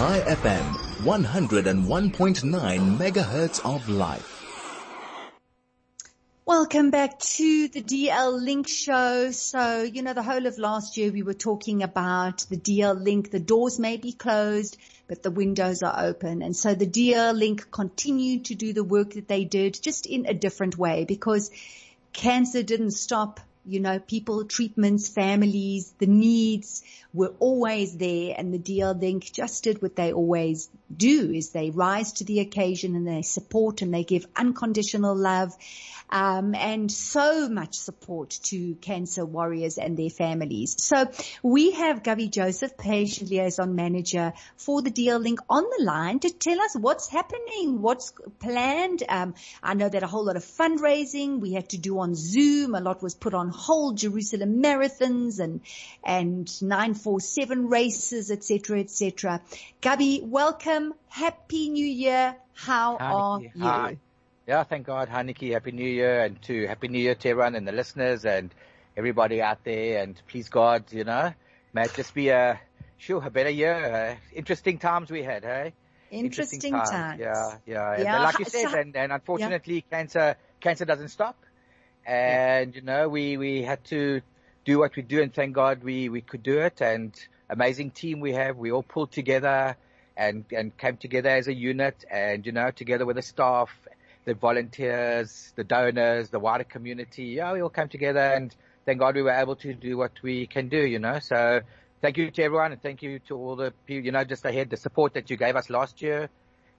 Chai FM, 101.9 megahertz of life. Welcome back to the Dalink show. So, you know, the whole of last year we were talking about the Dalink. The doors may be closed, but the windows are open. And so the Dalink continued to do the work that they did just in a different way because cancer didn't stop you know, people, treatments, families, the needs were always there and the Dalink just did what they always do is they rise to the occasion and they support and they give unconditional love um, and so much support to cancer warriors and their families. So we have Gabbie Joseph, patient liaison manager for the Dalink on the line to tell us what's happening, what's planned. Um, I know that a whole lot of fundraising we had to do on Zoom. A lot was put on hold, Jerusalem marathons and, and 947 races, etc., etc. Gabbie, welcome. Happy New Year. How Hi, are you? Hi. Yeah, thank God. Hi, Nikki. Happy New Year and to Happy New Year to everyone and the listeners and everybody out there. And please God, you know, may it just be a, sure, a better year. Uh, interesting times we had, hey? Interesting, interesting times. times. Yeah, yeah. yeah. And like you said, and, and unfortunately yeah. cancer, cancer doesn't stop. And, you know, we, we had to do what we do and thank God we, we could do it and amazing team we have. We all pulled together and, and came together as a unit and, you know, together with the staff the volunteers, the donors, the wider community. Yeah, we all came together and thank God we were able to do what we can do, you know. So thank you to everyone and thank you to all the people, you know, just ahead, the support that you gave us last year.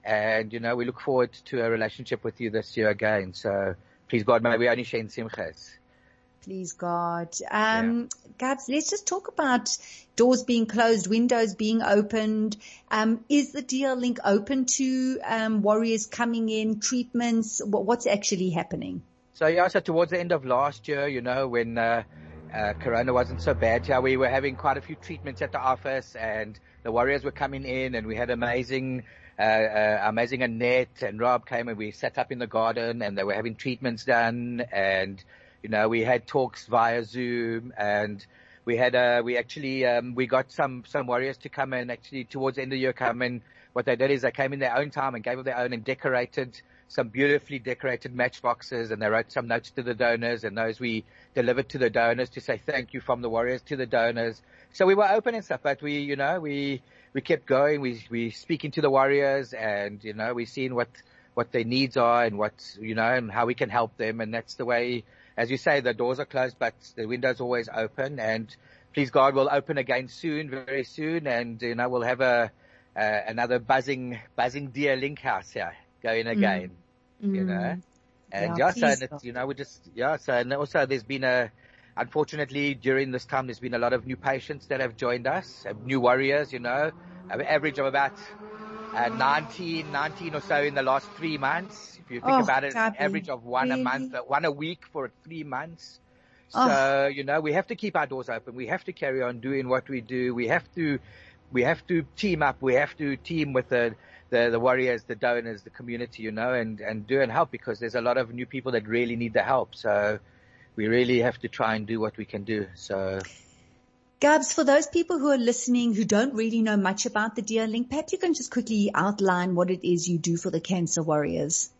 And, you know, we look forward to a relationship with you this year again. So please God, may we only share in simchas please God. Um, yeah. Gabs, let's just talk about doors being closed, windows being opened. Um, is the Dalink open to um, warriors coming in, treatments? What's actually happening? So yeah, so towards the end of last year, you know, when uh, uh, Corona wasn't so bad, yeah, we were having quite a few treatments at the office, and the warriors were coming in, and we had amazing. Uh, uh, amazing Annette and Rob came and we sat up in the garden and they were having treatments done and you know, we had talks via Zoom and we had, uh, we actually, um, we got some, some warriors to come and actually towards the end of the year come and what they did is they came in their own time and gave of their own and decorated some beautifully decorated matchboxes and they wrote some notes to the donors and those we delivered to the donors to say thank you from the warriors to the donors. So we were open and stuff, but we, you know, we, we kept going. We, we speaking to the warriors and, you know, we seen what, what their needs are and what, you know, and how we can help them. And that's the way as you say, the doors are closed, but the window's always open. And please God, will open again soon, very soon, and you know we'll have a uh, another buzzing buzzing Dalink house here going mm. again. Mm. You know, and yeah, yeah so you know we just yeah. So and also there's been a unfortunately during this time there's been a lot of new patients that have joined us, new warriors. You know, an average of about uh, 19, 19 or so in the last three months. If you think oh, about it, an average of one really? a month, uh, one a week for three months. So, oh. you know, we have to keep our doors open. We have to carry on doing what we do. We have to, we have to team up. We have to team with the, the, the warriors, the donors, the community, you know, and, and do and help because there's a lot of new people that really need the help. So we really have to try and do what we can do. So Gabs, for those people who are listening who don't really know much about the Dalink, perhaps you can just quickly outline what it is you do for the Cancer Warriors.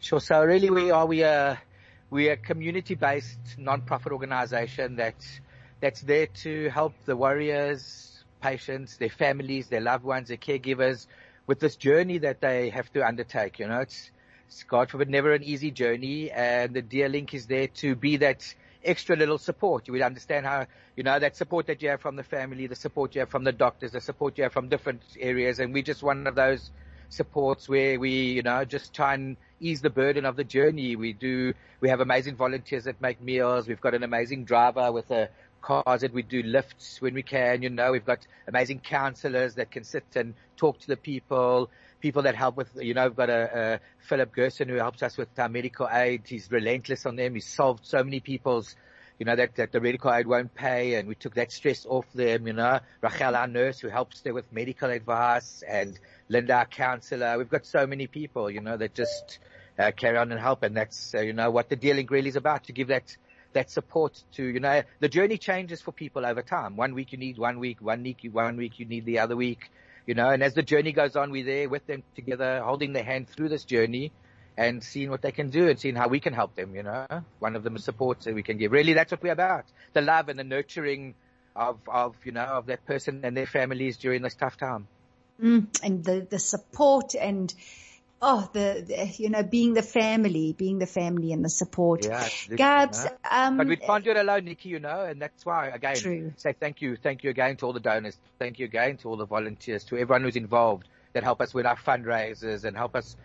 Sure. So really we are, we are, we are a community-based non-profit organization that's, that's there to help the warriors, patients, their families, their loved ones, their caregivers with this journey that they have to undertake. You know, it's, it's God forbid never an easy journey and the Dalink is there to be that extra little support. You would understand how, you know, that support that you have from the family, the support you have from the doctors, the support you have from different areas. And we're just one of those supports where we, you know, just try and ease the burden of the journey. We do, we have amazing volunteers that make meals. We've got an amazing driver with a cars that we do lifts when we can, you know, we've got amazing counselors that can sit and talk to the people people that help with, you know, we've got a, a Philip Gerson who helps us with our medical aid. He's relentless on them. He's solved so many people's, you know, that, that the medical aid won't pay and we took that stress off them, you know. Rachel, our nurse who helps them with medical advice and Linda, our counselor. We've got so many people, you know, that just uh, carry on and help and that's, uh, you know, what the Dalink really is about to give that, that support to, you know, the journey changes for people over time. One week you need one week, one week, one week you need the other week you know, and as the journey goes on, we're there with them together, holding their hand through this journey and seeing what they can do and seeing how we can help them, you know. One of them is support that we can give. Really, that's what we're about. The love and the nurturing of, of, you know, of that person and their families during this tough time. Mm, and the, the support and, oh, the, the, you know, being the family, being the family and the support. Yeah, Gabs, you know? um, but we can't do it alone, Nikki, you know, and that's why, again, True. say thank you, thank you again to all the donors, thank you again to all the volunteers, to everyone who's involved that help us with our fundraisers and help us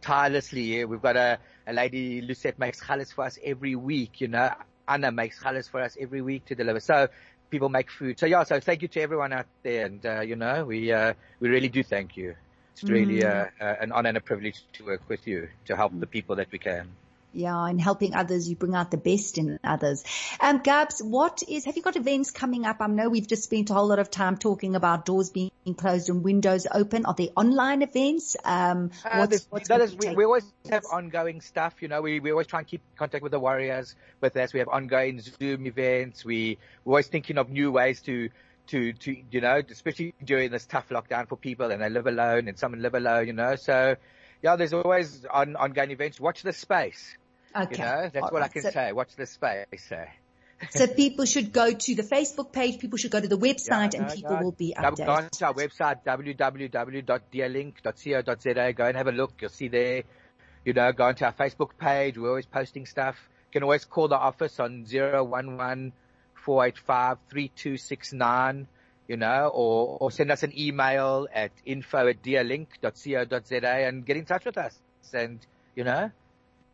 tirelessly. We've got a, a lady, Lucette makes challahs for us every week, you know, Anna makes challahs for us every week to deliver. So people make food. So yeah, so thank you to everyone out there and, uh, you know, we, uh, we really do thank you. It's really, uh, uh, an honor and a privilege to work with you to help the people that we can. Yeah, and helping others, you bring out the best in others. Um, Gabs, what is, have you got events coming up? I know we've just spent a whole lot of time talking about doors being closed and windows open. Are there online events? Um, Uh, what's, that is- we, we always have ongoing stuff, you know, we, we always try and keep contact with the warriors with us. We have ongoing Zoom events. We, we're always thinking of new ways to, to, to, you know, especially during this tough lockdown for people and they live alone and some live alone, you know, so yeah, there's always on, ongoing events. Watch the space, Okay. you know, that's All what I can So- say. Watch the space. Eh? So. So people should go to the Facebook page, people should go to the website and no, people no. will be Go- Go updated. onto our website, www.dealink.co.za. Go and have a look. You'll see there, you know, go onto our Facebook page. We're always posting stuff. You can always call the office on 011 485 3269, you know, or, or send us an email at info at dealink.co.za and get in touch with us. And, you know,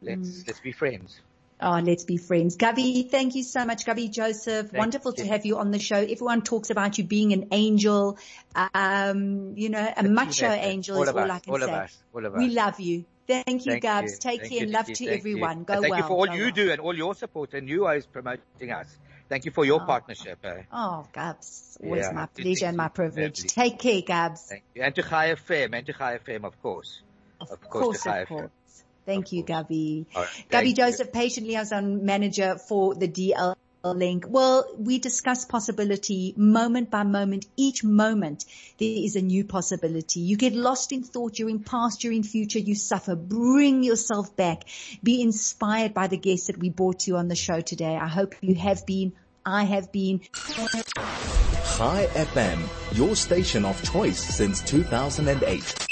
let's, let's be friends. Oh, let's be friends. Gabbie, thank you so much. Gabbie Joseph, Thank wonderful you. to have you on the show. Everyone talks about you being an angel, um, you know, a macho angel all is all us, I can all say. of us, all of us. We love you. Thank you, Thank Gabs. you. Take Thank care you, and love Nikki. to Thank everyone. You. Go thank well. you for all Go you well. do and all your support and you always promoting us. Thank you for your Oh. partnership. Eh? Oh, Gabs, always Yeah, my pleasure and my privilege. Lovely. Take care, Gabs. Thank you. And to Chai FM, and to Chai FM, of course. Of Of course, course, of course. Thank Of you, course. All right. Gabbie Thank you. Joseph, patient liaison manager for the DL link. Well, we discuss possibility moment by moment. Each moment there is a new possibility. You get lost in thought during past, during future, you suffer. Bring yourself back. Be inspired by the guests that we brought to you on the show today. I hope you have been. I have been. Chai FM, your station of choice since 2008.